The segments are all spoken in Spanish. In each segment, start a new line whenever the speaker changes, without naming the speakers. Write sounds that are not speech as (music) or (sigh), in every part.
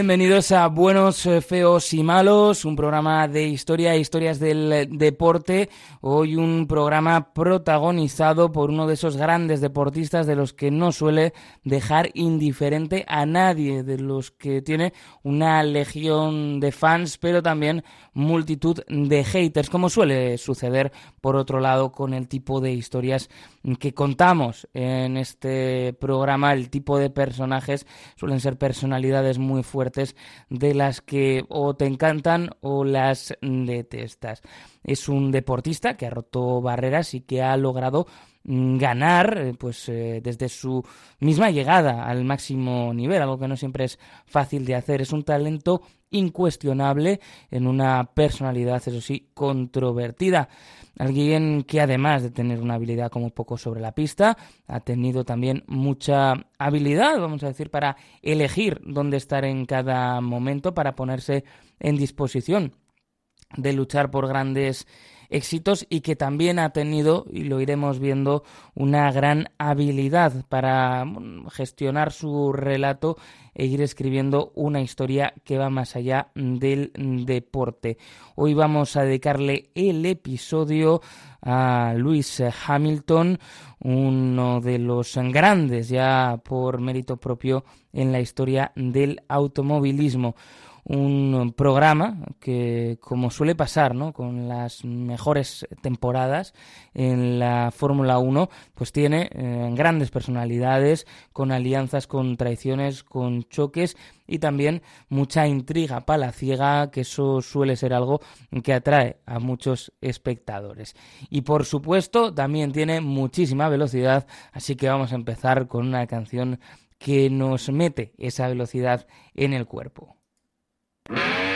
Bienvenidos a Buenos, eh, Feos y Malos, un programa de historia e historias del eh, deporte. Hoy un programa protagonizado por uno de esos grandes deportistas de los que no suele dejar indiferente a nadie, de los que tiene una legión de fans, pero también multitud de haters, como suele suceder por otro lado con el tipo de historias que contamos en este programa, el tipo de personajes suelen ser personalidades muy fuertes de las que o te encantan o las detestas. Es un deportista que ha roto barreras y que ha logrado mm, ganar eh, pues eh, desde su misma llegada al máximo nivel, algo que no siempre es fácil de hacer. Es un talento incuestionable en una personalidad, eso sí, controvertida. Alguien que además de tener una habilidad como poco sobre la pista, ha tenido también mucha habilidad, vamos a decir, para elegir dónde estar en cada momento, para ponerse en disposición de luchar por grandes éxitos y que también ha tenido, y lo iremos viendo, una gran habilidad para gestionar su relato e ir escribiendo una historia que va más allá del deporte. Hoy vamos a dedicarle el episodio a Luis Hamilton, uno de los grandes ya por mérito propio en la historia del automovilismo un programa que, como suele pasar ¿no? con las mejores temporadas en la Fórmula 1, pues tiene eh, grandes personalidades, con alianzas, con traiciones, con choques y también mucha intriga palaciega, que eso suele ser algo que atrae a muchos espectadores. Y por supuesto, también tiene muchísima velocidad, así que vamos a empezar con una canción que nos mete esa velocidad en el cuerpo. Yeah.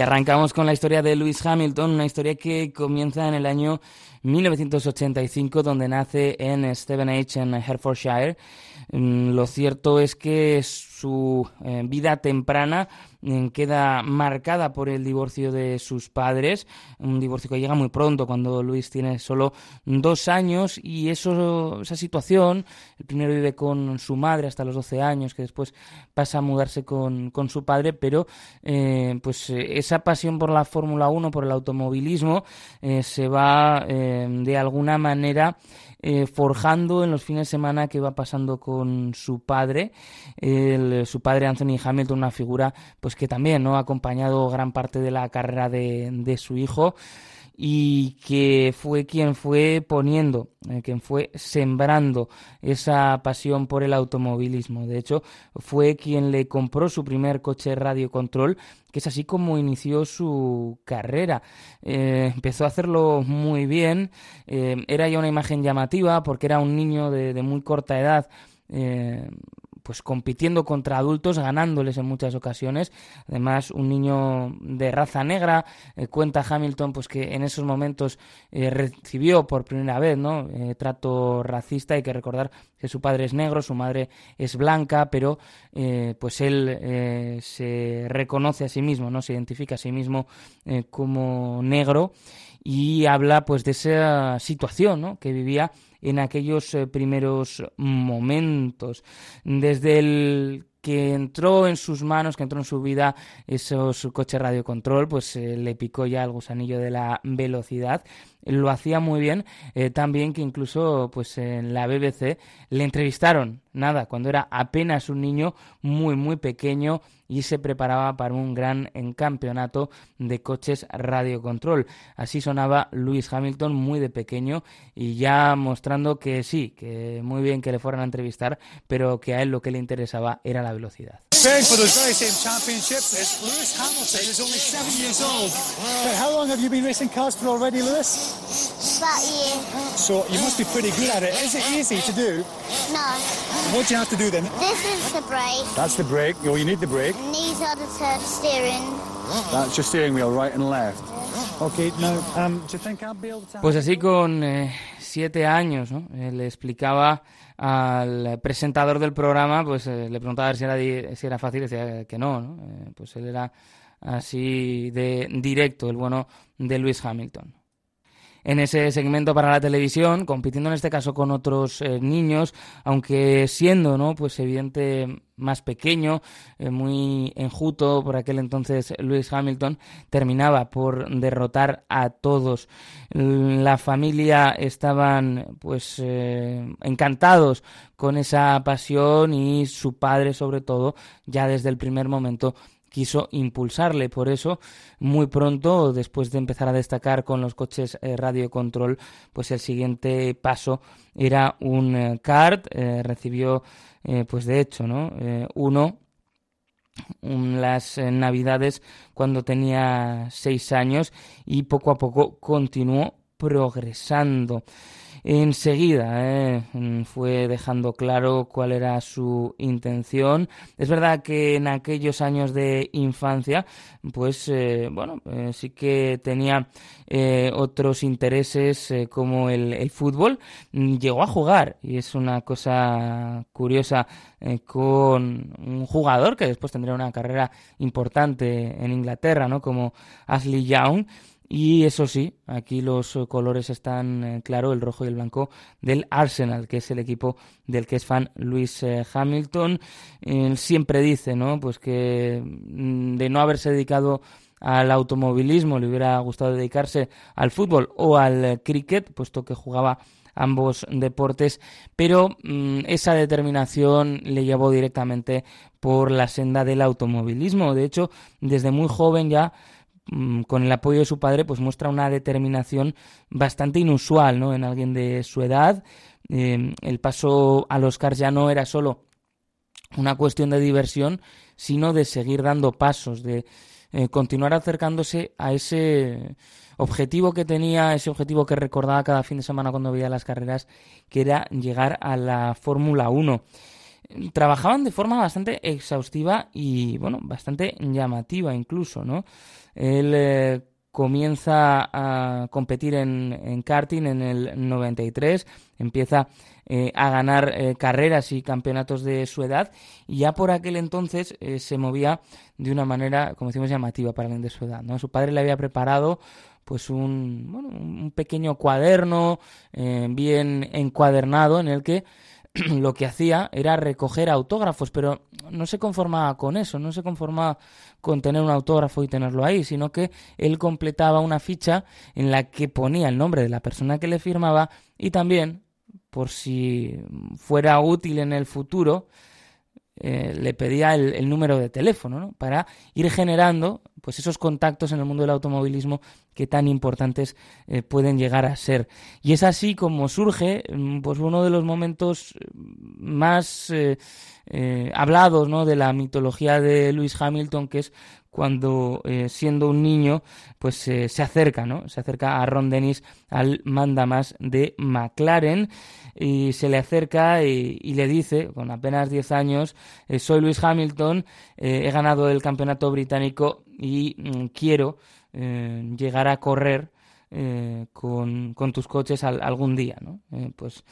Arrancamos con la historia de Lewis Hamilton, una historia que comienza en el año 1985, donde nace en Stevenage, en Hertfordshire. Mm, lo cierto es que su eh, vida temprana queda marcada por el divorcio de sus padres, un divorcio que llega muy pronto, cuando Luis tiene solo dos años, y eso, esa situación, el primero vive con su madre hasta los 12 años, que después pasa a mudarse con, con su padre, pero eh, pues eh, esa pasión por la Fórmula 1, por el automovilismo, se va de alguna manera eh, forjando en los fines de semana que va pasando con su padre, su padre Anthony Hamilton, una figura pues que también no ha acompañado gran parte de la carrera de, de su hijo y que fue quien fue poniendo, eh, quien fue sembrando esa pasión por el automovilismo. De hecho, fue quien le compró su primer coche radio control, que es así como inició su carrera. Eh, empezó a hacerlo muy bien, eh, era ya una imagen llamativa porque era un niño de, de muy corta edad pues compitiendo contra adultos, ganándoles en muchas ocasiones. Además, un niño de raza negra, eh, cuenta Hamilton, pues que en esos momentos eh, recibió por primera vez, ¿no? Eh, trato racista. Hay que recordar que su padre es negro, su madre es blanca, pero pues él se reconoce a sí mismo, no se identifica a sí mismo como negro y habla pues de esa situación ¿no? que vivía en aquellos eh, primeros momentos. Desde el que entró en sus manos, que entró en su vida esos coches radiocontrol, pues eh, le picó ya el gusanillo de la velocidad. Lo hacía muy bien, eh, también que incluso pues en la BBC le entrevistaron, nada, cuando era apenas un niño muy muy pequeño y se preparaba para un gran campeonato de coches radiocontrol. Así sonaba Lewis Hamilton muy de pequeño y ya mostrando que sí, que muy bien que le fueran a entrevistar, pero que a él lo que le interesaba era la velocidad. Have you. So you must be pretty good at it. Is it easy to do? No. What do you have to do then? This is the brake. That's the brake. Oh, you need the brake. And these are the steering. That's your steering wheel, right and left. Okay, now, um, do you think I'll be able to... Pues así con eh, siete años, ¿no? Eh, le explicaba al presentador del programa, pues eh, le preguntaba si era, si era fácil, decía que no, ¿no? Eh, pues él era así de directo, el bueno de Lewis Hamilton en ese segmento para la televisión, compitiendo en este caso con otros eh, niños, aunque siendo, ¿no? Pues evidente más pequeño, eh, muy enjuto por aquel entonces Lewis Hamilton, terminaba por derrotar a todos. La familia estaban pues eh, encantados con esa pasión y su padre sobre todo ya desde el primer momento quiso impulsarle. Por eso, muy pronto, después de empezar a destacar con los coches eh, radio control, pues el siguiente paso era un eh, kart. Eh, recibió, pues de hecho, ¿no? uno las navidades cuando tenía seis años y poco a poco continuó progresando. Enseguida eh, fue dejando claro cuál era su intención. Es verdad que en aquellos años de infancia, pues eh, bueno, eh, sí que tenía otros intereses como el, fútbol. Llegó a jugar y es una cosa curiosa con un jugador que después tendría una carrera importante en Inglaterra, ¿no? Como Ashley Young y eso sí, aquí los eh, colores están eh, claro, el rojo y el blanco del Arsenal, que es el equipo del que es fan Luis eh, Hamilton. Siempre dice, ¿no? Pues que mm, de no haberse dedicado al automovilismo le hubiera gustado dedicarse al fútbol o al cricket, puesto que jugaba ambos deportes, pero mm, esa determinación le llevó directamente por la senda del automovilismo. De hecho, desde muy joven ya con el apoyo de su padre, pues muestra una determinación bastante inusual, ¿no? En alguien de su edad. Em, el paso a los cars ya no era solo una cuestión de diversión, sino de seguir dando pasos, de eh, continuar acercándose a ese objetivo que tenía, ese objetivo que recordaba cada fin de semana cuando veía las carreras, que era llegar a la Fórmula 1. Trabajaban de forma bastante exhaustiva y, bueno, bastante llamativa incluso, ¿no? Él eh, comienza a competir en, karting en el 93, empieza eh, a ganar eh, carreras y campeonatos de su edad y ya por aquel entonces se movía de una manera, como decimos, llamativa para alguien de su edad, ¿no? Su padre le había preparado pues un, bueno, un pequeño cuaderno bien encuadernado en el que (clears throat) lo que hacía era recoger autógrafos, pero no se conformaba con eso, no se conformaba con tener un autógrafo y tenerlo ahí, sino que él completaba una ficha en la que ponía el nombre de la persona que le firmaba y también, por si fuera útil en el futuro, eh, le pedía el, número de teléfono ¿no? para ir generando pues esos contactos en el mundo del automovilismo que tan importantes eh, pueden llegar a ser. Y es así como surge mm, pues uno de los momentos más eh, hablados ¿no? de la mitología de Lewis Hamilton, que es cuando siendo un niño pues se acerca, ¿no? Se acerca a Ron Dennis al mandamás de McLaren y se le acerca y, le dice, con apenas 10 años, eh, soy Luis Hamilton, eh, he ganado el campeonato británico y mm, quiero eh, llegar a correr con, tus coches algún día, ¿no? pues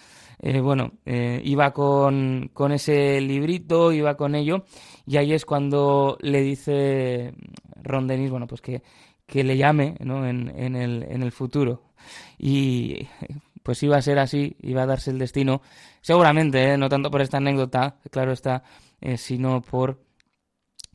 bueno, iba con, con, ese librito, iba con ello, y ahí es cuando le dice Ron Dennis, bueno, pues que, que le llame ¿no? en, en, el, en el futuro. Y (laughs) pues iba a ser así, iba a darse el destino, seguramente, ¿eh? no tanto por esta anécdota, claro está, eh, sino por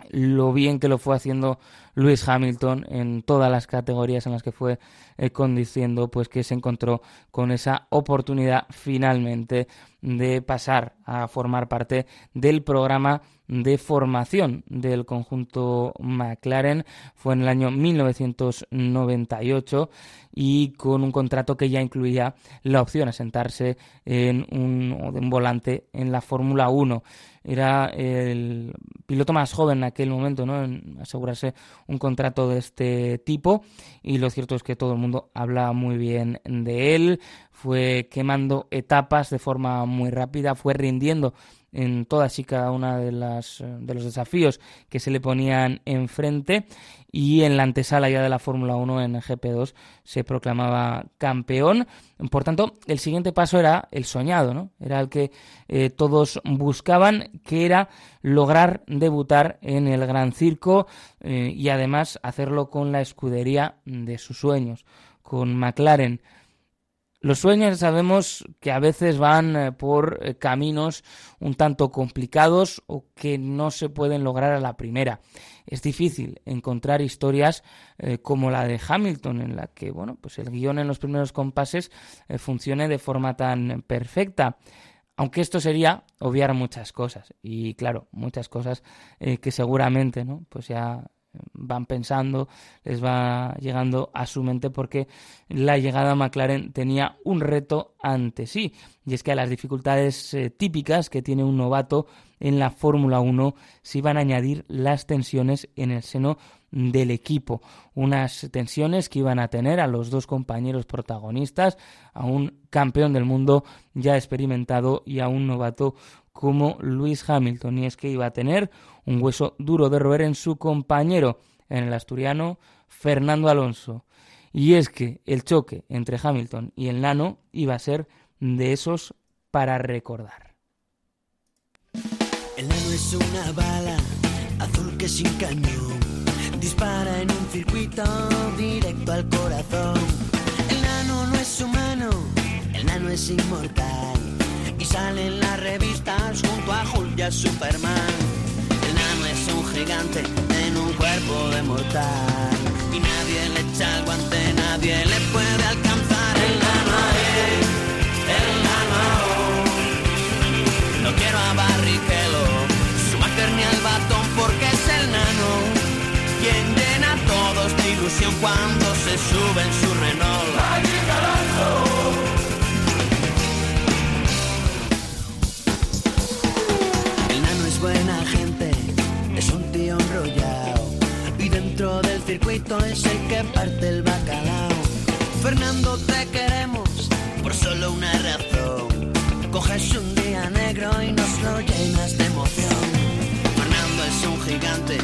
lo bien que lo fue haciendo Lewis Hamilton en todas las categorías en las que fue eh, conduciendo, pues que se encontró con esa oportunidad finalmente de pasar a formar parte del programa de formación del conjunto McLaren. Fue en el año 1998 y con un contrato que ya incluía la opción a sentarse en un, volante en la Fórmula 1. Era el piloto más joven en aquel momento, ¿no? En asegurarse un contrato de este tipo y lo cierto es que todo el mundo habla muy bien de él. Fue quemando etapas de forma muy rápida, fue rindiendo en todas y cada una de, las, eh, de los desafíos que se le ponían enfrente y en la antesala ya de la Fórmula 1 en GP2 se proclamaba campeón. Por tanto, el siguiente paso era el soñado, ¿no? Era el que eh, todos buscaban, que era lograr debutar en el Gran Circo eh, y además hacerlo con la escudería de sus sueños, con McLaren. Los sueños sabemos que a veces van eh, por eh, caminos un tanto complicados o que no se pueden lograr a la primera. Es difícil encontrar historias eh, como la de Hamilton, en la que bueno, pues el guion en los primeros compases funcione de forma tan perfecta. Aunque esto sería obviar muchas cosas. Y claro, muchas cosas que seguramente, ¿no? Pues ya van pensando, les va llegando a su mente porque la llegada a McLaren tenía un reto ante sí, y es que a las dificultades eh, típicas que tiene un novato en la Fórmula 1 se iban a añadir las tensiones en el seno del equipo, unas tensiones que iban a tener a los dos compañeros protagonistas, a un campeón del mundo ya experimentado y a un novato como Luis Hamilton, y es que iba a tener un hueso duro de roer en su compañero, en el asturiano Fernando Alonso. Y es que el choque entre Hamilton y el nano iba a ser de esos para recordar.
El nano es una bala azul que sin cañón dispara en un circuito directo al corazón. El nano no es humano, el nano es inmortal y sale en las revistas junto a Julia Superman es un gigante en un cuerpo de mortal. Y nadie le echa el guante, nadie le puede alcanzar el nano el nano. No quiero a Barrichello, su ni al batón porque es el nano. Quien llena a todos de ilusión cuando se sube en su Renault. El circuito es el que parte el bacalao. Fernando, te queremos por solo una razón. Coges un día negro y nos lo llenas de emoción. Fernando es
un gigante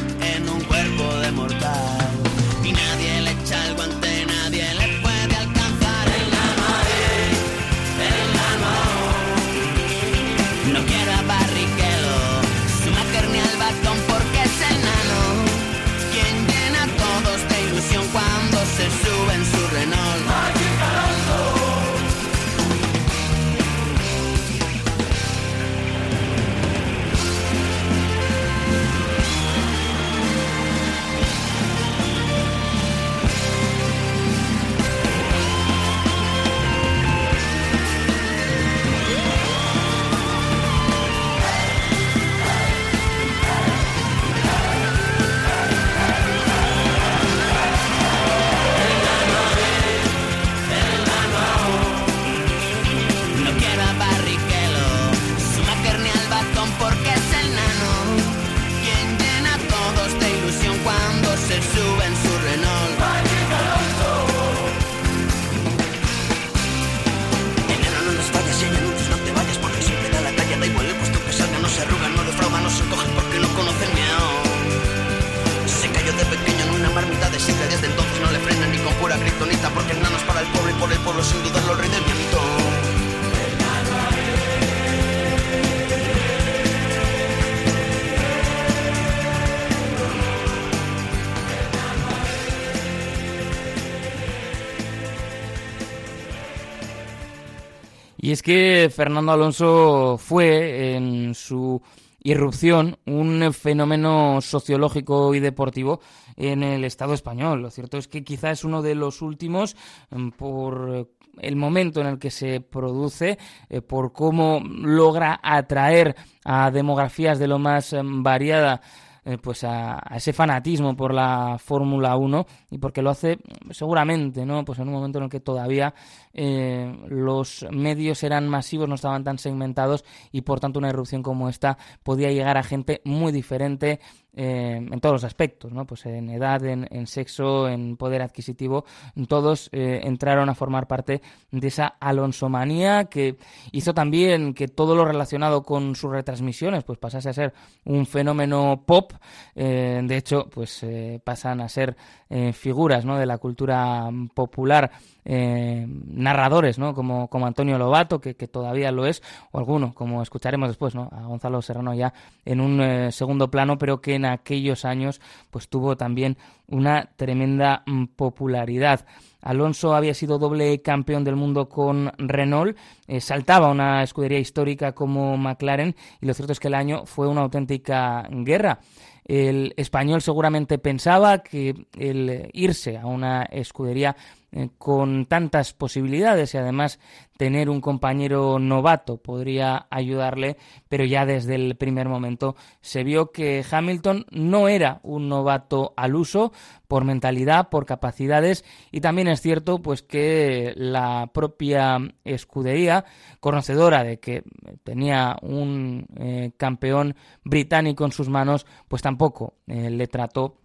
que Fernando Alonso fue en su irrupción un fenómeno sociológico y deportivo en el Estado español. Lo cierto es que quizá es uno de los últimos mm, por el momento en el que se produce, eh, por cómo logra atraer a demografías de lo más mm, variada eh, pues a, ese fanatismo por la Fórmula 1 y porque lo hace seguramente, ¿no? Pues en un momento en el que todavía eh, los medios eran masivos, no estaban tan segmentados y por tanto una erupción como esta podía llegar a gente muy diferente eh, en todos los aspectos, ¿no? Pues en edad, en, sexo, en poder adquisitivo, todos entraron a formar parte de esa alonsomanía que hizo también que todo lo relacionado con sus retransmisiones pues pasase a ser un fenómeno pop eh, de hecho, pues eh, pasan a ser eh, figuras de la cultura popular, narradores, ¿no? Como, como Antonio Lobato, que, todavía lo es, o alguno, como escucharemos después, ¿no? A Gonzalo Serrano ya en un segundo plano, pero que en aquellos años pues tuvo también una tremenda mm, popularidad. Alonso había sido doble campeón del mundo con Renault, eh, saltaba una escudería histórica como McLaren y lo cierto es que el año fue una auténtica guerra. El español seguramente pensaba que el irse a una escudería eh, con tantas posibilidades y además tener un compañero novato podría ayudarle, pero ya desde el primer momento se vio que Hamilton no era un novato al uso por mentalidad, por capacidades y también es cierto pues que la propia escudería, conocedora de que tenía un eh, campeón británico en sus manos, pues tampoco eh, le trató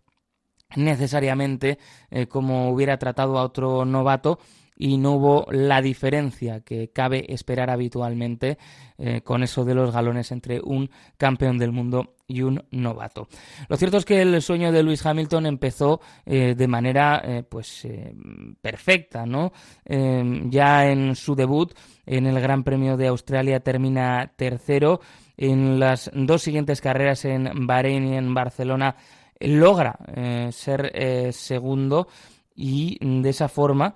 necesariamente eh, como hubiera tratado a otro novato y no hubo la diferencia que cabe esperar habitualmente eh, con eso de los galones entre un campeón del mundo y un novato. Lo cierto es que el sueño de Lewis Hamilton empezó eh, de manera pues perfecta, ¿no? ya en su debut en el Gran Premio de Australia termina tercero. En las dos siguientes carreras en Bahrein y en Barcelona logra eh, ser eh, segundo y de esa forma,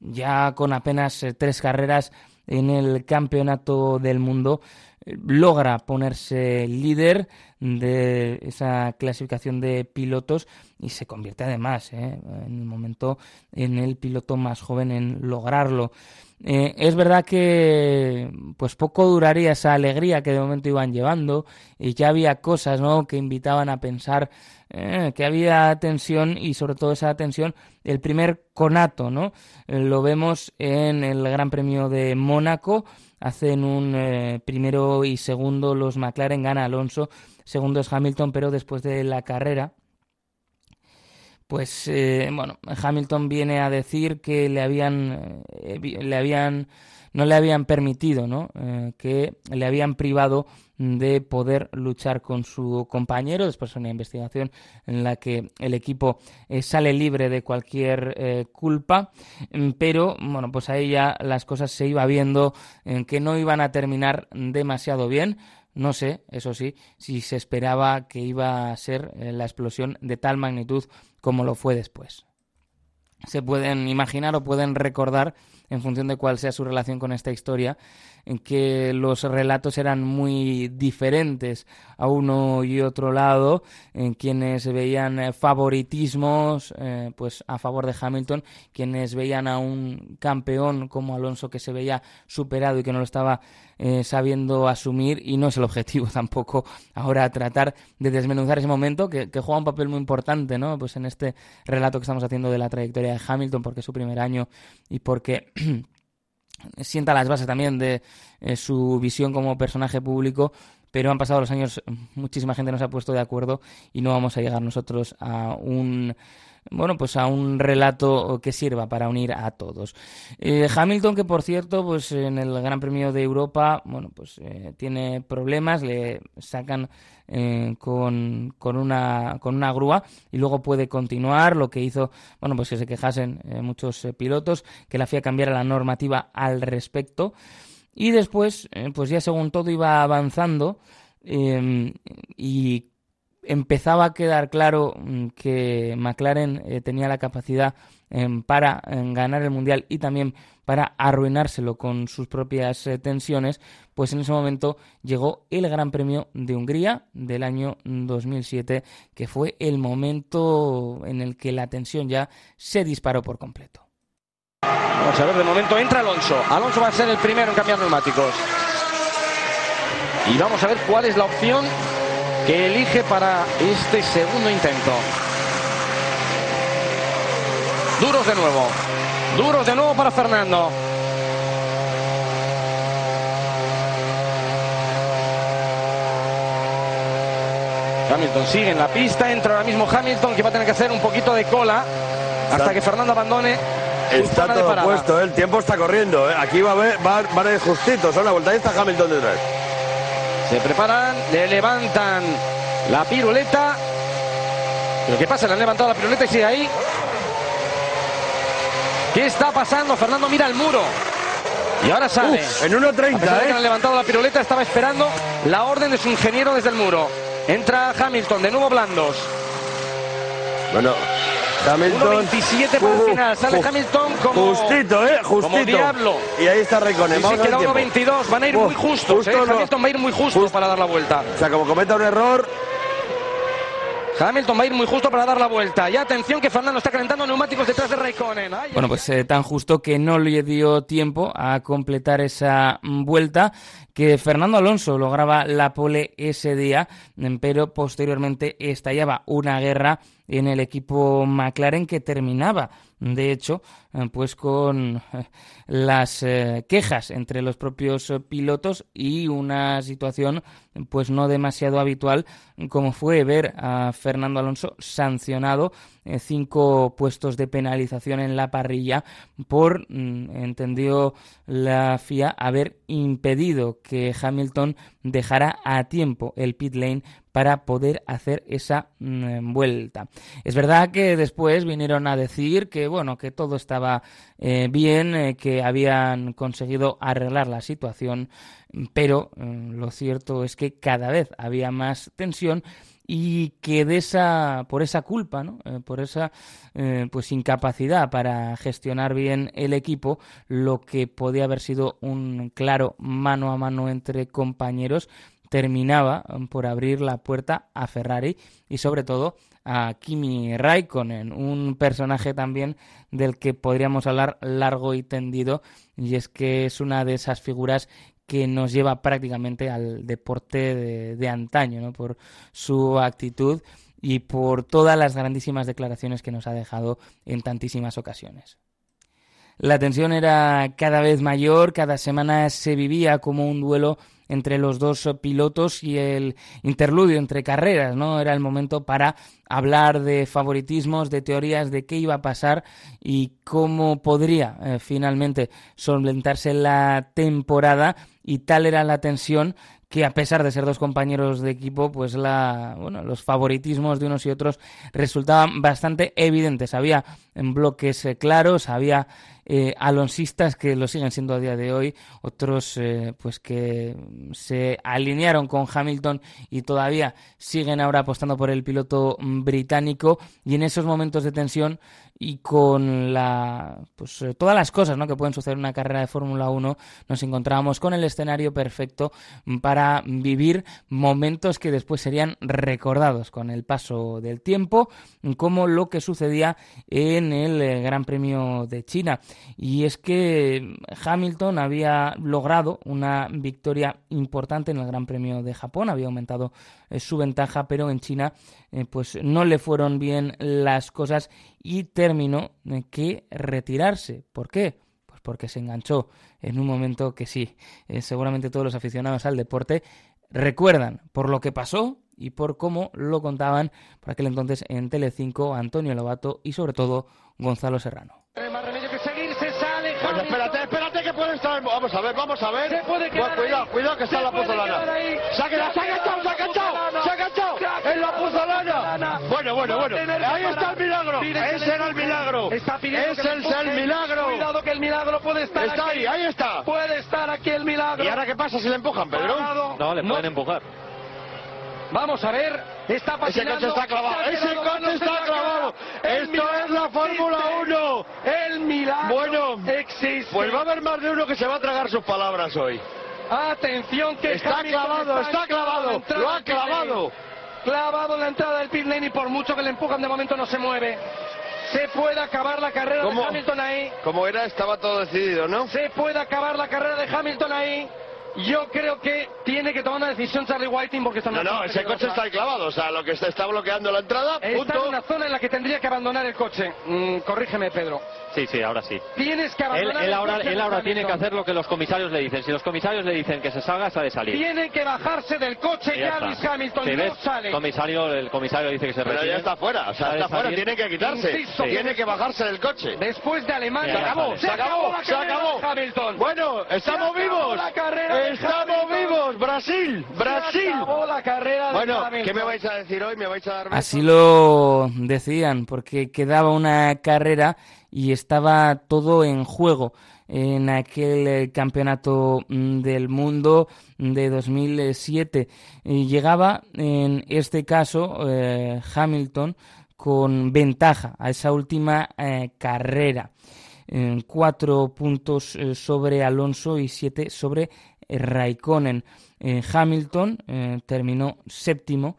ya con apenas eh, tres carreras en el campeonato del mundo, logra ponerse líder de esa clasificación de pilotos y se convierte además en el momento en el piloto más joven en lograrlo. Eh, es verdad que pues poco duraría esa alegría que de momento iban llevando y ya había cosas ¿no? que invitaban a pensar eh, que había tensión y sobre todo esa tensión el primer conato no eh, lo vemos en el Gran Premio de Mónaco hacen un primero y segundo los McLaren gana Alonso segundo es Hamilton pero después de la carrera pues eh, bueno, Hamilton viene a decir que le habían, eh, le habían no le habían permitido, ¿no? Eh, que le habían privado de poder luchar con su compañero después de una investigación en la que el equipo sale libre de cualquier culpa, mm, pero bueno, pues ahí ya las cosas se iba viendo en que no iban a terminar demasiado bien. No sé, eso sí, si se esperaba que iba a ser la explosión de tal magnitud como lo fue después. Se pueden imaginar o pueden recordar, en función de cuál sea su relación con esta historia, en que los relatos eran muy diferentes a uno y otro lado, en quienes veían eh, favoritismos eh, pues a favor de Hamilton, quienes veían a un campeón como Alonso que se veía superado y que no lo estaba eh, sabiendo asumir y no es el objetivo (laughs) tampoco ahora tratar de desmenuzar ese momento que, juega un papel muy importante ¿no? pues en este relato que estamos haciendo de la trayectoria de Hamilton porque es su primer año y porque (clears throat) sienta las bases también de eh, su visión como personaje público pero han pasado los años, muchísima gente no se ha puesto de acuerdo y no vamos a llegar nosotros a un bueno, pues a un relato que sirva para unir a todos. Eh, Hamilton, que por cierto, pues en el Gran Premio de Europa, bueno, pues eh, tiene problemas, le sacan eh, con, con, una, con una grúa y luego puede continuar, lo que hizo, bueno, pues que se quejasen muchos pilotos, que la FIA cambiara la normativa al respecto. Y después, pues ya según todo iba avanzando y empezaba a quedar claro mm, que McLaren eh, tenía la capacidad em, para em, ganar el Mundial y también para arruinárselo con sus propias eh, tensiones, pues en ese momento llegó el Gran Premio de Hungría del año 2007, que fue el momento en el que la tensión ya se disparó por completo.
Vamos a ver, de momento entra Alonso. Alonso va a ser el primero en cambiar neumáticos. Y vamos a ver cuál es la opción que elige para este segundo intento. Duros de nuevo. Duros de nuevo para Fernando. Hamilton sigue en la pista, entra ahora mismo Hamilton que va a tener que hacer un poquito de cola hasta que Fernando abandone.
Está todo puesto, ¿eh? el tiempo está corriendo. ¿eh? Aquí va a, ver, va, a ir justito, son la vuelta. Ahí está Hamilton detrás.
Se preparan, le levantan la piruleta. ¿Pero qué pasa? Le han levantado la piruleta y sigue ahí. ¿Qué está pasando? Fernando mira el muro. Y ahora sale.
en 1.30.
¿eh? han levantado la piruleta, estaba esperando la orden de su ingeniero desde el muro. Entra Hamilton, de nuevo blandos.
Bueno, Hamilton.
1.27 para el final. Sale Hamilton como.
Justito, ¿eh? Justito.
Como diablo.
Y ahí está Raikkonen.
Y queda 1.22. Van a ir muy justos, ¿eh? Hamilton va a ir muy justo para dar la vuelta.
O sea, como cometa un error.
Hamilton va a ir muy justo para dar la vuelta. Y atención que Fernando está calentando neumáticos detrás de Raikkonen.
bueno, pues eh, tan justo que no le dio tiempo a completar esa vuelta que Fernando Alonso lograba la pole ese día, pero posteriormente estallaba una guerra en el equipo McLaren que terminaba, de hecho, eh, pues con eh, las eh, quejas entre los propios pilotos y una situación pues no demasiado habitual como fue ver a Fernando Alonso sancionado cinco puestos de penalización en la parrilla por, mm, entendió la FIA, haber impedido que Hamilton dejara a tiempo el pit lane para poder hacer esa mm, vuelta. Es verdad que después vinieron a decir que bueno que todo estaba eh, bien, eh, que habían conseguido arreglar la situación, pero mm, lo cierto es que cada vez había más tensión y que de esa por esa culpa ¿no? Eh, por esa pues incapacidad para gestionar bien el equipo lo que podía haber sido un claro mano a mano entre compañeros terminaba por abrir la puerta a Ferrari y sobre todo a Kimi Raikkonen, un personaje también del que podríamos hablar largo y tendido y es que es una de esas figuras que nos lleva prácticamente al deporte de, antaño, ¿no? por su actitud y por todas las grandísimas declaraciones que nos ha dejado en tantísimas ocasiones. La tensión era cada vez mayor, cada semana se vivía como un duelo entre los dos pilotos y el interludio entre carreras, ¿no? Era el momento para hablar de favoritismos, de teorías de qué iba a pasar y cómo podría eh, finalmente solventarse la temporada y tal era la tensión que a pesar de ser dos compañeros de equipo, pues la, bueno, los favoritismos de unos y otros resultaban bastante evidentes. Había bloques eh, claros, había eh, alonsistas que lo siguen siendo a día de hoy, otros eh, pues que se alinearon con Hamilton y todavía siguen ahora apostando por el piloto británico y en esos momentos de tensión y con la pues eh, todas las cosas ¿no? que pueden suceder en una carrera de Fórmula 1 nos encontrábamos con el escenario perfecto para vivir momentos que después serían recordados con el paso del tiempo como lo que sucedía en el Gran Premio de China y es que Hamilton había logrado una victoria importante en el Gran Premio de Japón, había aumentado eh, su ventaja, pero en China eh, pues no le fueron bien las cosas y terminó eh, que retirarse. ¿Por qué? Pues porque se enganchó en un momento que sí, seguramente todos los aficionados al deporte recuerdan por lo que pasó y por cómo lo contaban por aquel entonces en Telecinco Antonio Lobato y sobre todo Gonzalo Serrano.
Vamos a ver, vamos a ver. cuidado, cuidado que está en la pozolana. Se ha agachado, se ha agachado, se ha agachado, se ha agachado en la pozolana. Bueno, bueno, bueno. Ahí está el milagro. Ese era el milagro. Ese es el milagro.
Cuidado que el milagro puede estar.
Está ahí, ahí está.
Puede estar aquí el milagro.
¿Y ahora qué pasa si le empujan, Pedro?
No, le pueden empujar.
Vamos a ver. Está
Ese coche está clavado. Ese coche está clavado. Esto es la Fórmula 1.
El milagro
bueno,
existe.
Pues va a haber más de uno que se va a tragar sus palabras hoy.
Atención que
está clavado, está, clavado. Lo ha clavado.
Clavado en la entrada del pit lane y por mucho que le empujan de momento no se mueve. Se puede acabar la carrera de Hamilton ahí.
Como era, estaba todo decidido, ¿no?
Se puede acabar la carrera de Hamilton ahí. Yo creo que tiene que tomar una decisión Charlie Whiting porque está
No, no, ese coche está ahí clavado. O sea, lo que está, está bloqueando la entrada.
Está en una zona en la que tendría que abandonar el coche. Mm, corrígeme, Pedro.
Sí, sí, ahora sí.
Tienes que abandonar
él,
el
ahora,
coche
él ahora tiene que hacer lo que los comisarios le dicen. Si los comisarios le dicen que se salga, se ha de salir.
Tiene que bajarse del coche ya, Luis Hamilton.
¿Sí,
no
ves?
sale.
Comisario, el comisario dice que se
Pero
retire.
ya está fuera. O sea, está fuera. Tiene que quitarse.
Insisto,
Tiene que bajarse del coche.
Después de Alemania.
Se acabó,
se
se acabó, se acabó.
de Hamilton.
Bueno, estamos
Se acabó
vivos.
la carrera
Estamos vivos. Brasil, Brasil.
La carrera de
Bueno,
Hamilton.
¿qué me vais a decir hoy? ¿Me vais a dar?
Así lo decían, porque quedaba una carrera y estaba todo en juego en aquel eh, campeonato mm, del mundo de 2007. Y llegaba, en este caso, eh, Hamilton con ventaja a esa última eh, carrera. En cuatro puntos sobre Alonso y siete sobre Raikkonen. Eh, Hamilton eh, terminó séptimo.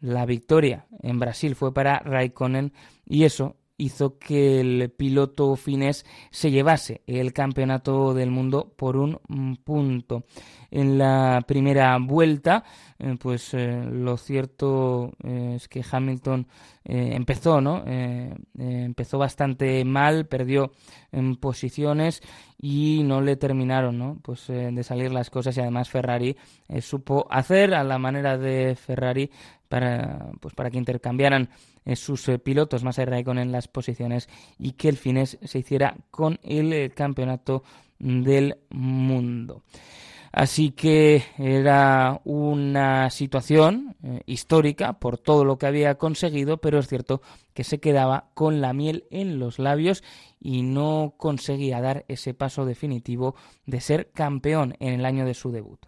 La victoria en Brasil fue para Raikkonen y eso hizo que el piloto finés se llevase el campeonato del mundo por un mm, punto. En la primera vuelta, eh, pues eh, lo cierto eh, es que Hamilton empezó, ¿no? Empezó bastante mal, perdió en posiciones y no le terminaron, ¿no? Pues de salir las cosas y además Ferrari supo hacer a la manera de Ferrari para pues para que intercambiaran sus eh, pilotos más Raikkonen en las posiciones y que el finés se hiciera con el eh, campeonato del mundo. Así que era una situación eh, histórica por todo lo que había conseguido, pero es cierto que se quedaba con la miel en los labios y no conseguía dar ese paso definitivo de ser campeón en el año de su debut.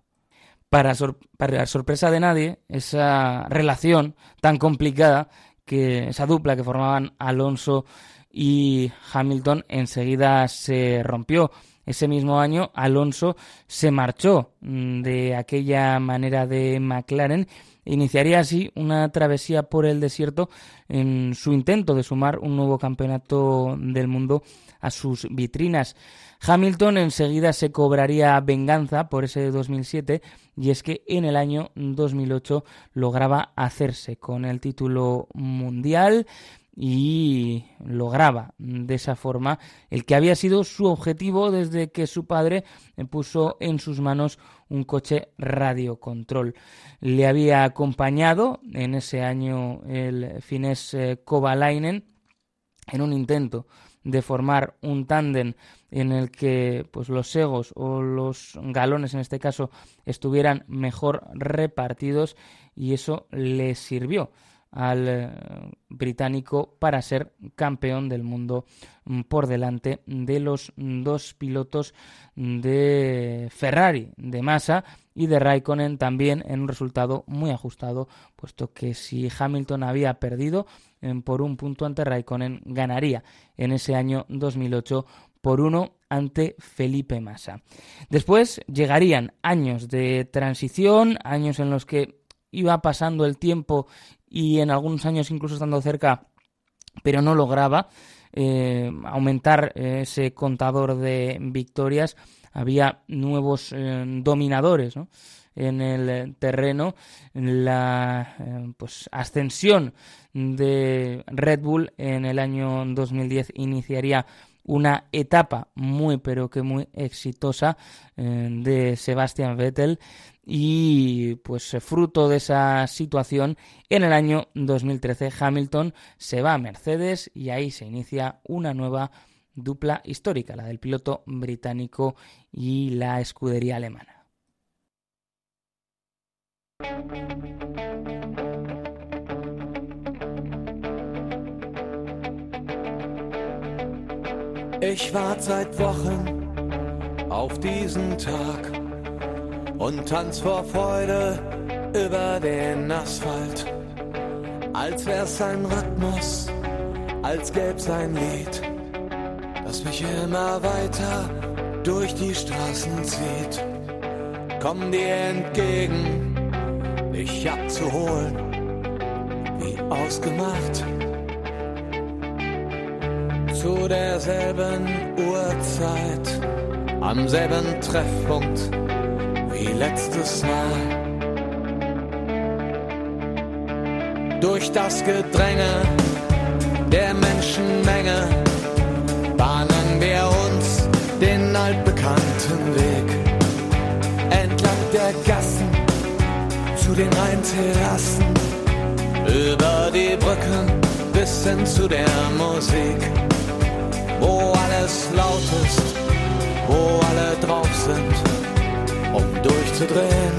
Para, sor- para sorpresa de nadie, esa relación tan complicada, que esa dupla que formaban Alonso y Hamilton enseguida se rompió. Ese mismo año Alonso se marchó mm, de aquella manera de McLaren e iniciaría así una travesía por el desierto en su intento de sumar un nuevo campeonato del mundo a sus vitrinas. Hamilton enseguida se cobraría venganza por ese 2007 y es que en el año 2008 lograba hacerse con el título mundial y lograba de esa forma el que había sido su objetivo desde que su padre puso en sus manos un coche radiocontrol. Le había acompañado en ese año el finés eh, Kovalainen en un intento de formar un tándem en el que pues los egos o los galones en este caso estuvieran mejor repartidos y eso le sirvió al eh, británico para ser campeón del mundo mm, por delante de los dos pilotos de Ferrari, de Massa y de Raikkonen también en un resultado muy ajustado, puesto que si Hamilton había perdido por un punto ante Raikkonen, ganaría en ese año 2008 por uno ante Felipe Massa. Después llegarían años de transición, años en los que iba pasando el tiempo y en algunos años incluso estando cerca, pero no lograba eh, aumentar eh, ese contador de victorias. Había nuevos eh, dominadores ¿no? En el terreno, la eh, pues, ascensión de Red Bull en el año 2010 iniciaría una etapa muy pero que muy exitosa eh, de Sebastian Vettel y pues fruto de esa situación en el año 2013 Hamilton se va a Mercedes y ahí se inicia una nueva dupla histórica, la del piloto británico y la escudería alemana.
Ich warte seit Wochen auf diesen Tag und tanz vor Freude über den Asphalt, als wär's ein Rhythmus, als gäb's ein Lied, das mich immer weiter durch die Straßen zieht. Komm dir entgegen, dich abzuholen, wie ausgemacht. Zu derselben Uhrzeit, am selben Treffpunkt wie letztes Mal. Durch das Gedränge der Menschenmenge bahnen wir uns den altbekannten Weg. Entlang der Gassen zu den Rheinterrassen, über die Brücken bis hin zu der Musik wo alles laut ist, wo alle drauf sind, um durchzudrehen.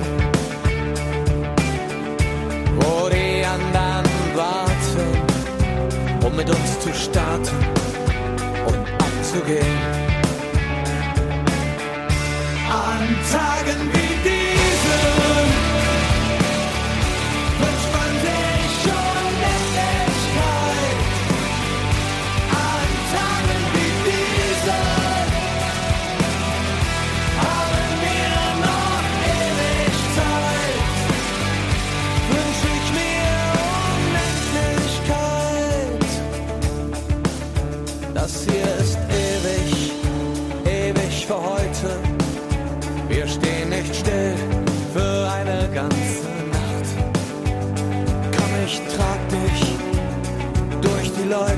Wo die anderen warten, um mit uns zu starten und abzugehen. An Tagen wie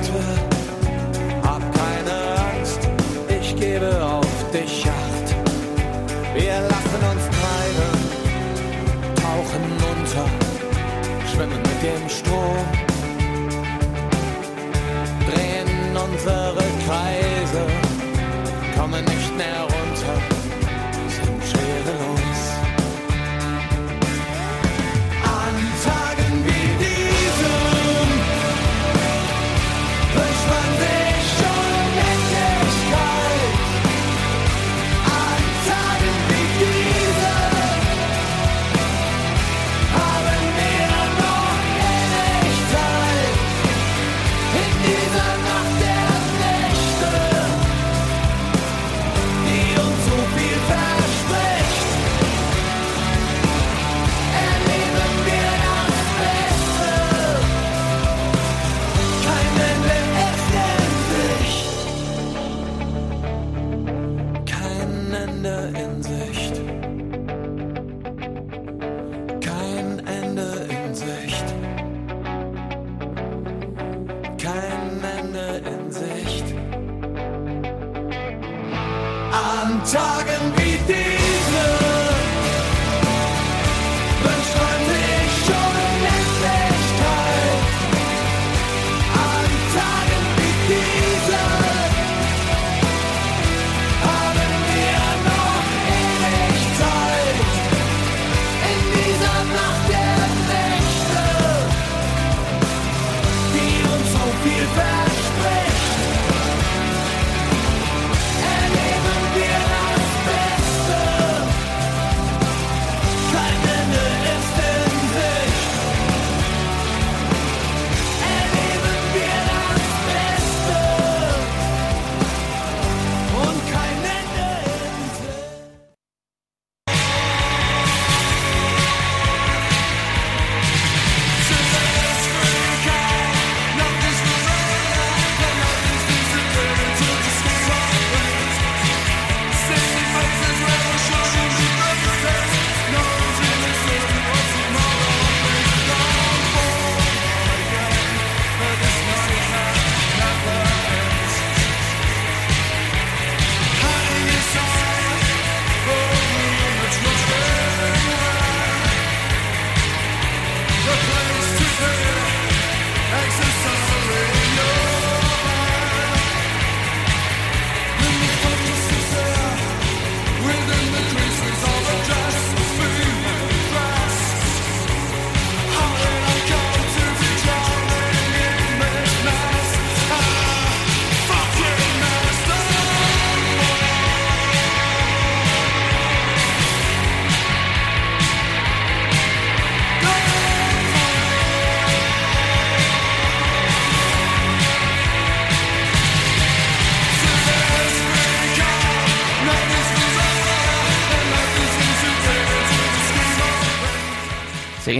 die Leute. Hab keine Angst, ich gebe auf dich Acht. Wir lassen uns treiben, tauchen unter, schwimmen mit dem Strom, drehen unsere Kreise, kommen nicht mehr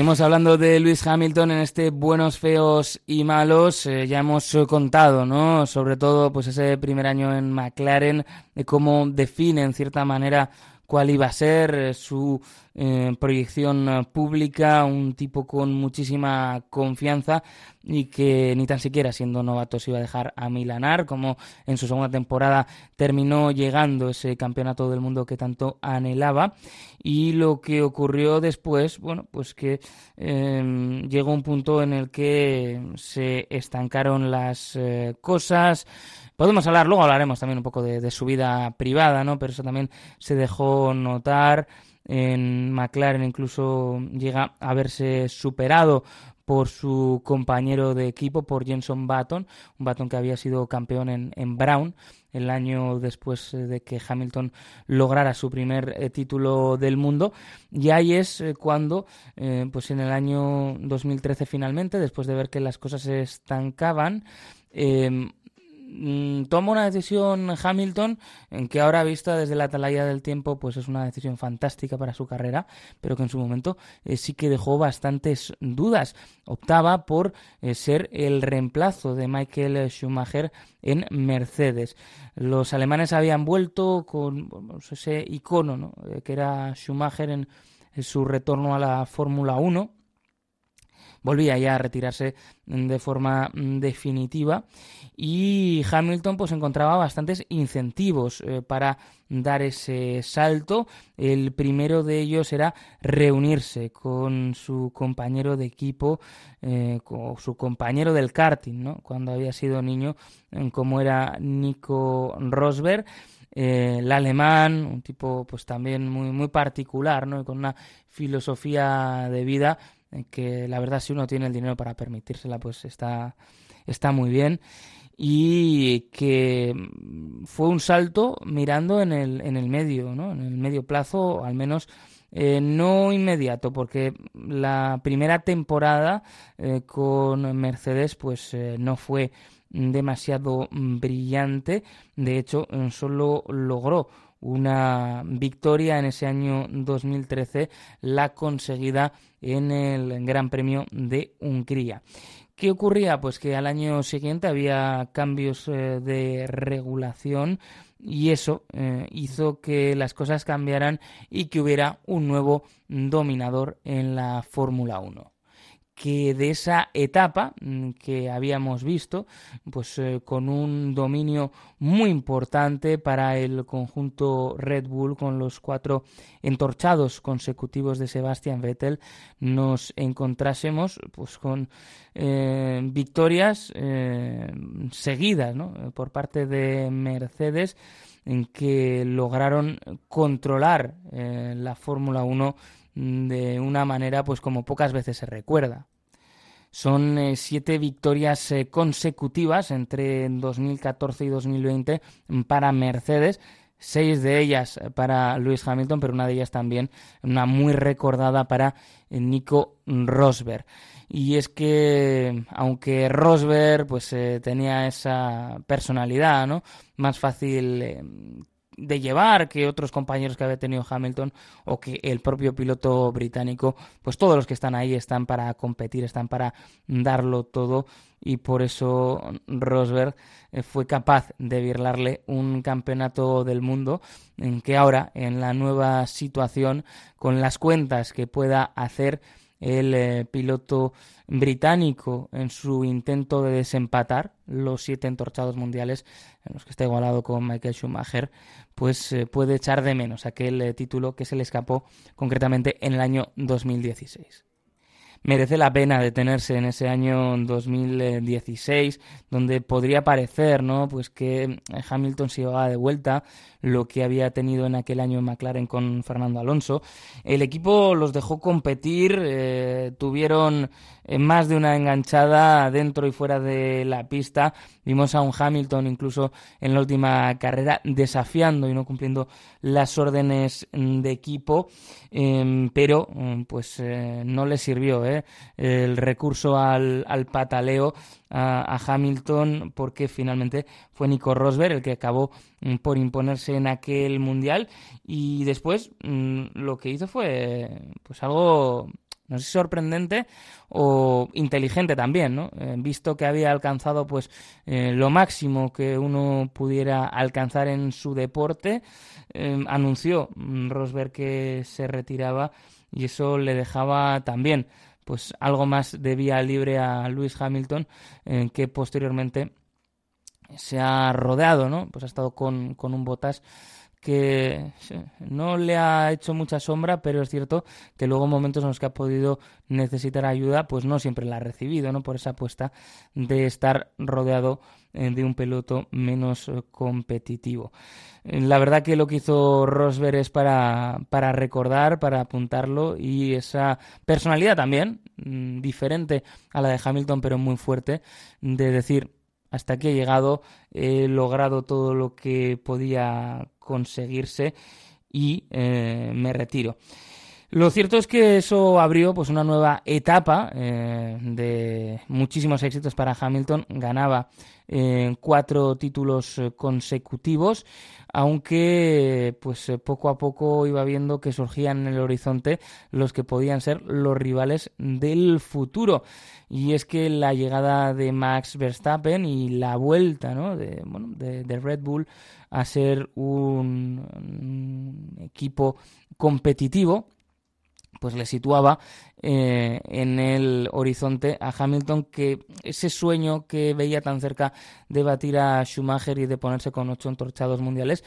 Seguimos hablando de Luis Hamilton en este buenos, feos y malos. Eh, ya hemos contado, ¿no? Sobre todo, pues ese primer año en McLaren, de cómo define en cierta manera cuál iba a ser eh, su eh, proyección eh, pública, un tipo con muchísima confianza y que ni tan siquiera siendo novato se iba a dejar a milanar, como en su segunda temporada terminó llegando ese campeonato del mundo que tanto anhelaba. Y lo que ocurrió después, bueno, pues que llegó un punto en el que se estancaron las cosas, Podemos hablar, luego hablaremos también un poco de, su vida privada, ¿no? Pero eso también se dejó notar. En McLaren incluso llega a verse superado por su compañero de equipo, por Jenson Button, un Button que había sido campeón en, Brown el año después de que Hamilton lograra su primer eh, título del mundo. Y ahí es eh, cuando, eh, pues en el año 2013 finalmente, después de ver que las cosas se estancaban, Mm, toma una decisión Hamilton que ahora vista desde la atalaya del tiempo pues es una decisión fantástica para su carrera pero que en su momento eh, sí que dejó bastantes dudas. Optaba por eh, ser el reemplazo de Michael Schumacher en Mercedes. Los alemanes habían vuelto con ese icono eh, que era Schumacher en su retorno a la Fórmula 1 volvía ya a retirarse de forma mm, definitiva y Hamilton pues encontraba bastantes incentivos eh, para dar ese salto. El primero de ellos era reunirse con su compañero de equipo, eh, con su compañero del karting, ¿no? cuando había sido niño, como era Nico Rosberg. Eh, el alemán, un tipo pues también muy, muy particular, ¿no? con una filosofía de vida que la verdad si uno tiene el dinero para permitírsela, pues está, está muy bien. Y que fue un salto mirando en el, en el medio, ¿no? En el medio plazo, al menos eh, no inmediato, porque la primera temporada eh, con Mercedes pues eh, no fue demasiado brillante. De hecho, solo logró una victoria en ese año 2013, la conseguida en el Gran Premio de Hungría. ¿Qué ocurría? Pues que al año siguiente había cambios eh, de regulación y eso eh, hizo que las cosas cambiaran y que hubiera un nuevo dominador en la Fórmula 1 que de esa etapa mm, que habíamos visto, pues eh, con un dominio muy importante para el conjunto Red Bull con los cuatro entorchados consecutivos de Sebastian Vettel, nos encontrásemos pues con eh, victorias eh, seguidas por parte de Mercedes en que lograron controlar la Fórmula 1 de una manera pues como pocas veces se recuerda. Son eh, siete victorias eh, consecutivas entre 2014 y 2020 para Mercedes, seis de ellas eh, para Lewis Hamilton, pero una de ellas también una muy recordada para Nico Rosberg. Y es que aunque Rosberg pues tenía esa personalidad, ¿no? Más fácil de llevar que otros compañeros que había tenido Hamilton o que el propio piloto británico, pues todos los que están ahí están para competir, están para darlo todo. Y por eso Rosberg eh, fue capaz de virlarle un campeonato del mundo en que ahora en la nueva situación con las cuentas que pueda hacer el eh, piloto británico en su intento de desempatar los siete entorchados mundiales en los que está igualado con Michael Schumacher, pues eh, puede echar de menos aquel eh, título que se le escapó concretamente en el año 2016 merece la pena detenerse en ese año 2016, donde podría parecer, ¿no? Pues que Hamilton se llevaba de vuelta lo que había tenido en aquel año en McLaren con Fernando Alonso. El equipo los dejó competir, eh, tuvieron eh, más de una enganchada dentro y fuera de la pista. Vimos a un Hamilton incluso en la última carrera desafiando y no cumpliendo las órdenes de equipo, em, pero mm, pues eh, no le sirvió el recurso al, al pataleo a, Hamilton porque finalmente fue Nico Rosberg el que acabó mm, por imponerse en aquel mundial y después mm, lo que hizo fue pues algo no sé si sorprendente o inteligente también, ¿no? Eh, visto que había alcanzado pues eh, lo máximo que uno pudiera alcanzar en su deporte, eh, anunció mm, Rosberg que se retiraba y eso le dejaba también pues algo más de vía libre a Lewis Hamilton que posteriormente se ha rodeado, ¿no? Pues ha estado con, con un Botas que no le ha hecho mucha sombra, pero es cierto que luego en momentos en los que ha podido necesitar ayuda, pues no siempre la ha recibido, ¿no? Por esa apuesta de estar rodeado eh, de un peloto menos eh, competitivo. La verdad que lo que hizo Rosberg es para, para recordar, para apuntarlo y esa personalidad también, mm, diferente a la de Hamilton, pero muy fuerte, de decir, hasta aquí he llegado, he logrado todo lo que podía conseguirse y eh, me retiro. Lo cierto es que eso abrió pues una nueva etapa eh, de muchísimos éxitos para Hamilton. Ganaba eh, cuatro títulos consecutivos, aunque pues poco a poco iba viendo que surgían en el horizonte los que podían ser los rivales del futuro. Y es que la llegada de Max Verstappen y la vuelta ¿no? de, bueno, de Red Bull a ser un, equipo competitivo, pues le situaba eh, en el horizonte a Hamilton que ese sueño que veía tan cerca de batir a Schumacher y de ponerse con ocho entorchados mundiales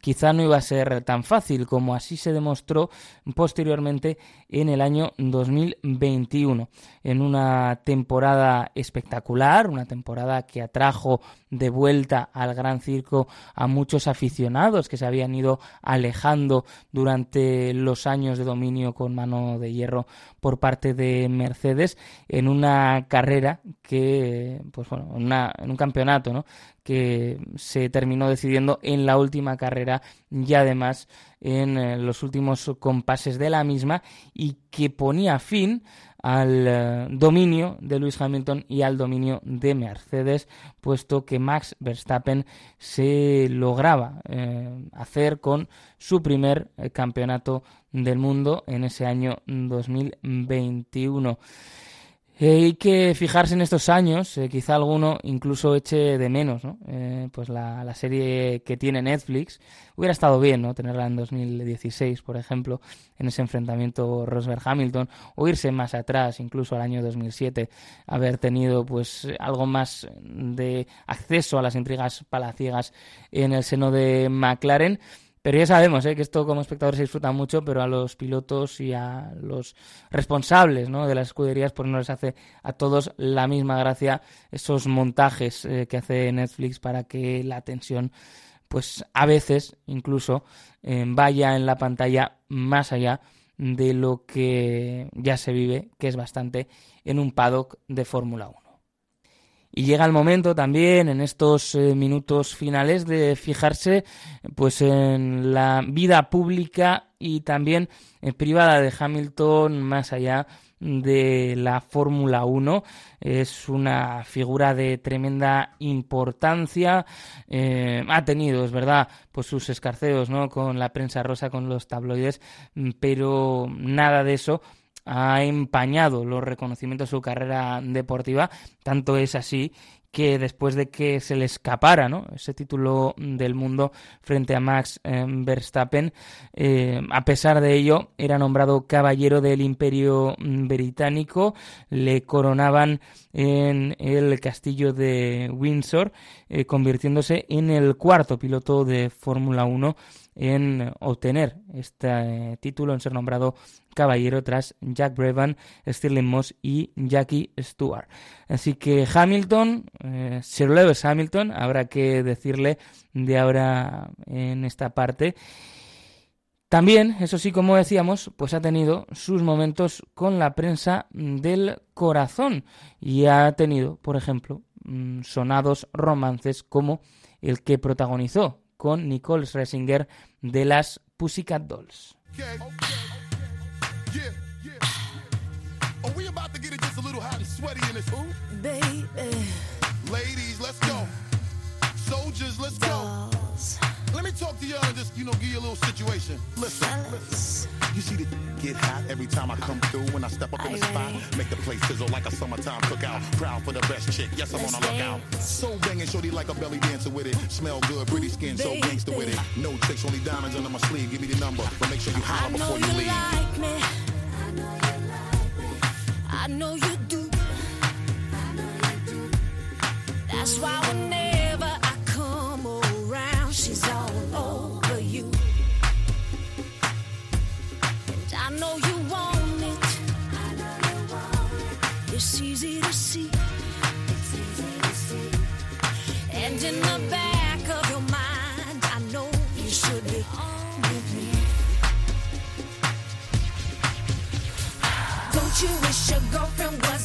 quizá no iba a ser tan fácil como así se demostró posteriormente en el año 2021 en una temporada espectacular una temporada que atrajo de vuelta al gran circo a muchos aficionados que se habían ido alejando durante los años de dominio con mano de hierro por parte de Mercedes en una carrera que, pues bueno, en un campeonato, ¿no? Que se terminó decidiendo en la última carrera y además en eh, los últimos compases de la misma y que ponía fin al eh, dominio de Lewis Hamilton y al dominio de Mercedes, puesto que Max Verstappen se lograba eh, hacer con su primer campeonato del mundo en ese año 2021. Eh, hay que fijarse en estos años, eh, quizá alguno incluso eche de menos, ¿no? Eh, pues la, la, serie que tiene Netflix. Hubiera estado bien, ¿no? Tenerla en 2016, por ejemplo, en ese enfrentamiento Rosberg-Hamilton, o irse más atrás, incluso al año 2007, haber tenido pues algo más de acceso a las intrigas palaciegas en el seno de McLaren. Pero ya sabemos ¿eh? que esto como espectadores se disfruta mucho, pero a los pilotos y a los responsables ¿no? de las escuderías pues no les hace a todos la misma gracia esos montajes eh, que hace Netflix para que la tensión pues a veces incluso eh, vaya en la pantalla más allá de lo que ya se vive, que es bastante en un paddock de Fórmula 1. Y llega el momento también en estos eh, minutos finales de fijarse pues en la vida pública y también eh, privada de Hamilton más allá de la Fórmula 1. Es una figura de tremenda importancia. Eh, ha tenido, es verdad, pues sus escarceos ¿no? con la prensa rosa, con los tabloides, pero nada de eso ha empañado los reconocimientos de su carrera deportiva, tanto es así que después de que se le escapara ¿no? ese título del mundo frente a Max eh, Verstappen, eh, a pesar de ello era nombrado caballero del imperio británico, le coronaban en el castillo de Windsor, eh, convirtiéndose en el cuarto piloto de Fórmula 1 en obtener este título, en ser nombrado caballero tras Jack Brabham, Stirling Moss y Jackie Stewart. Así que Hamilton, eh, Sir Lewis Hamilton, habrá que decirle de ahora en esta parte. También, eso sí, como decíamos, pues ha tenido sus momentos con la prensa del corazón y ha tenido, por ejemplo, mm, sonados romances como el que protagonizó con Nicole Scherzinger de las Pussycat Dolls. Yeah, yeah. Are we about to get it just a little hot and sweaty in this hoop? Baby. Ladies, let's go. Soldiers, let's go.
Me talk to y'all and just, you know, give you a little situation. Listen, listen. You see the get hot every time I come through when I step up in the spot. Make the place sizzle like a summertime cookout. Proud for the best chick. Yes, I'm on a lookout. So banging, shorty like a belly dancer with it. Smell good, pretty skin, so gangster with it. No tricks, only diamonds under my sleeve. Give me the number, but make sure you holler before you leave.
Wish your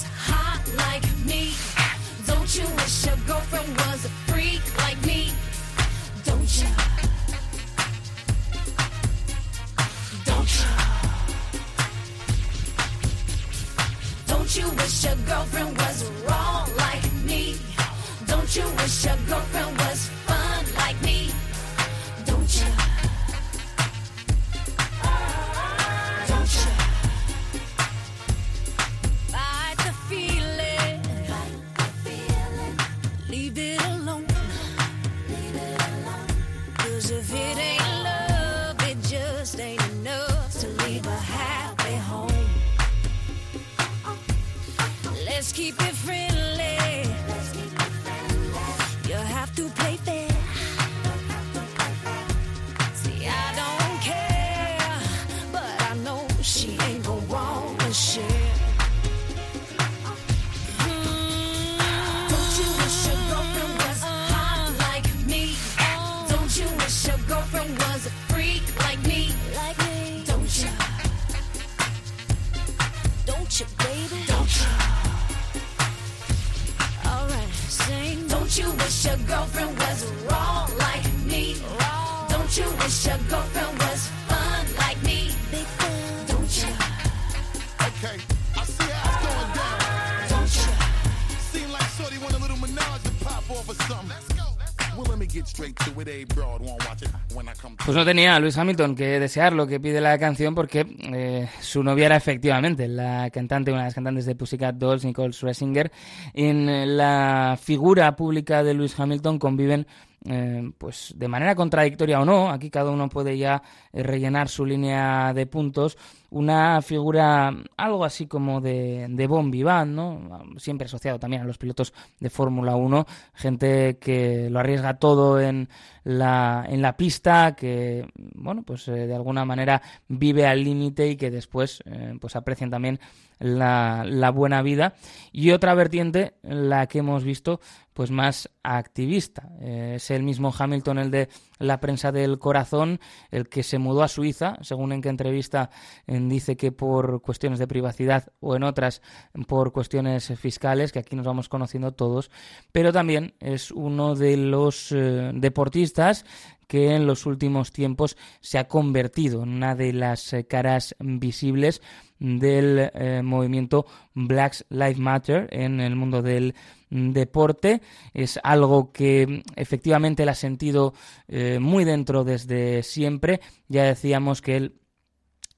tenía Luis Hamilton que desear lo que pide la canción porque eh, su novia era efectivamente la cantante, una de las cantantes de Pussycat Dolls, Nicole Scherzinger. En eh, la figura pública de Luis Hamilton conviven eh, pues de manera contradictoria o no, aquí cada uno puede ya rellenar su línea de puntos, una figura algo así como de, de bon ¿no? siempre asociado también a los pilotos de Fórmula 1, gente que lo arriesga todo en la, en la pista, que bueno, pues eh, de alguna manera vive al límite y que después eh, pues aprecian también la, buena vida. Y otra vertiente, la que hemos visto, pues más activista. Eh, es el mismo Hamilton, el de la prensa del corazón, el que se mudó a Suiza, según en qué entrevista dice que por cuestiones de privacidad o en otras por cuestiones fiscales, que aquí nos vamos conociendo todos, pero también es uno de los eh, deportistas que en los últimos tiempos se ha convertido en una de las eh, caras visibles del eh, movimiento Black Lives Matter en el mundo del deporte. Es algo que efectivamente él ha sentido eh, muy dentro desde siempre. Ya decíamos que él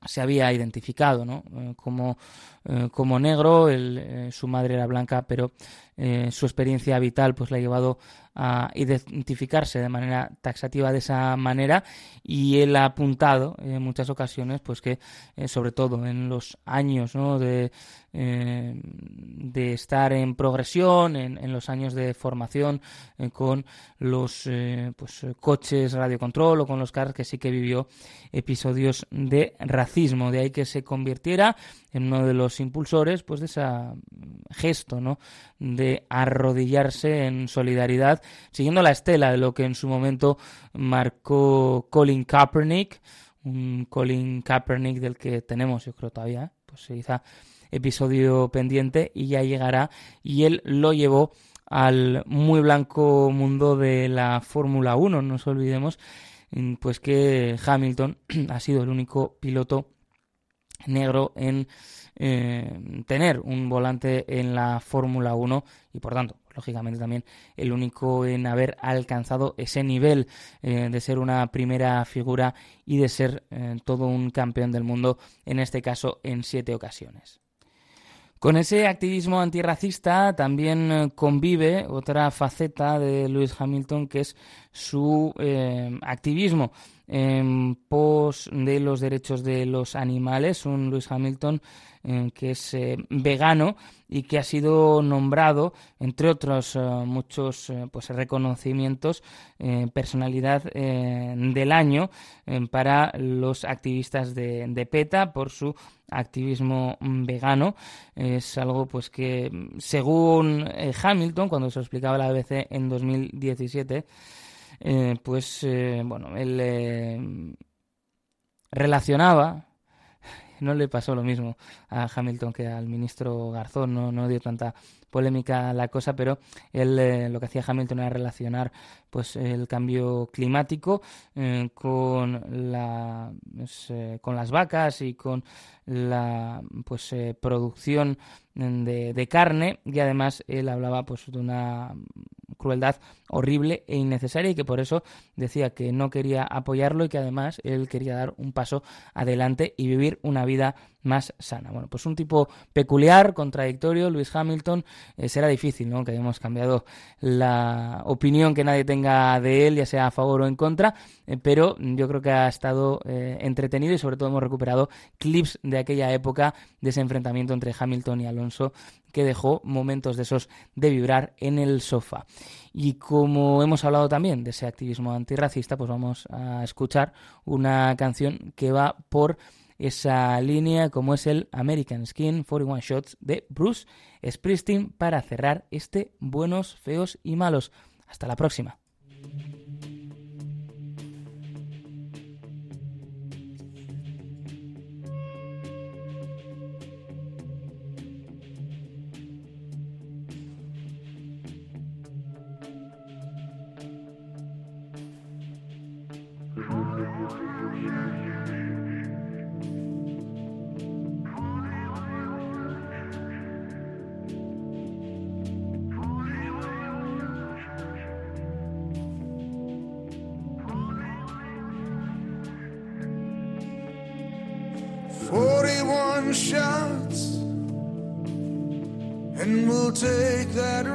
se había identificado ¿no? Eh, como, como negro, él, su madre era blanca, pero eh, su experiencia vital pues le ha llevado a identificarse de manera taxativa de esa manera y él ha apuntado en muchas ocasiones pues que eh, sobre todo en los años ¿no? de, eh, de estar en progresión, en, en los años de formación eh, con los pues, coches radiocontrol o con los cars que sí que vivió episodios de racismo, de ahí que se convirtiera en uno de los impulsores pues de ese gesto ¿no? de arrodillarse en solidaridad, siguiendo la estela de lo que en su momento marcó Colin Kaepernick, un Colin Kaepernick del que tenemos, yo creo todavía, ¿eh? pues hizo episodio pendiente y ya llegará y él lo llevó al muy blanco mundo de la Fórmula 1, no nos olvidemos pues que Hamilton (clears throat) ha sido el único piloto negro en eh, tener un volante en la Fórmula 1 y por tanto lógicamente también el único en haber alcanzado ese nivel eh, de ser una primera figura y de ser eh, todo un campeón del mundo, en este caso en siete ocasiones. Con ese activismo antirracista también convive otra faceta de Lewis Hamilton que es su eh, activismo en pos de los derechos de los animales, un Lewis Hamilton eh, que es eh, vegano y que ha sido nombrado, entre otros muchos pues reconocimientos, personalidad del año para los activistas de, de PETA por su activismo vegano. Es algo pues que, según Hamilton, cuando se lo explicaba la BBC en 2017, eh, pues eh, bueno, él eh, relacionaba (laughs) no le pasó lo mismo a Hamilton que al ministro Garzón, no, no dio tanta polémica la cosa, pero él lo que hacía Hamilton era relacionar pues el cambio climático eh, con la pues, eh, con las vacas y con la pues eh, producción de, de, carne y además él hablaba pues de una crueldad horrible e innecesaria y que por eso decía que no quería apoyarlo y que además él quería dar un paso adelante y vivir una vida más sana. Bueno, pues un tipo peculiar, contradictorio, Luis Hamilton, eh, será difícil, ¿no? Que hayamos cambiado la opinión que nadie tenga de él, ya sea a favor o en contra, eh, pero yo creo que ha estado eh, entretenido y sobre todo hemos recuperado clips de aquella época de ese enfrentamiento entre Hamilton y Alonso que dejó momentos de esos de vibrar en el sofá. Y como hemos hablado también de ese activismo antirracista, pues vamos a escuchar una canción que va por esa línea como es el American Skin 41 Shots de Bruce Springsteen para cerrar este buenos, feos y malos. Hasta la próxima.
Thank you. Shots, and we'll take that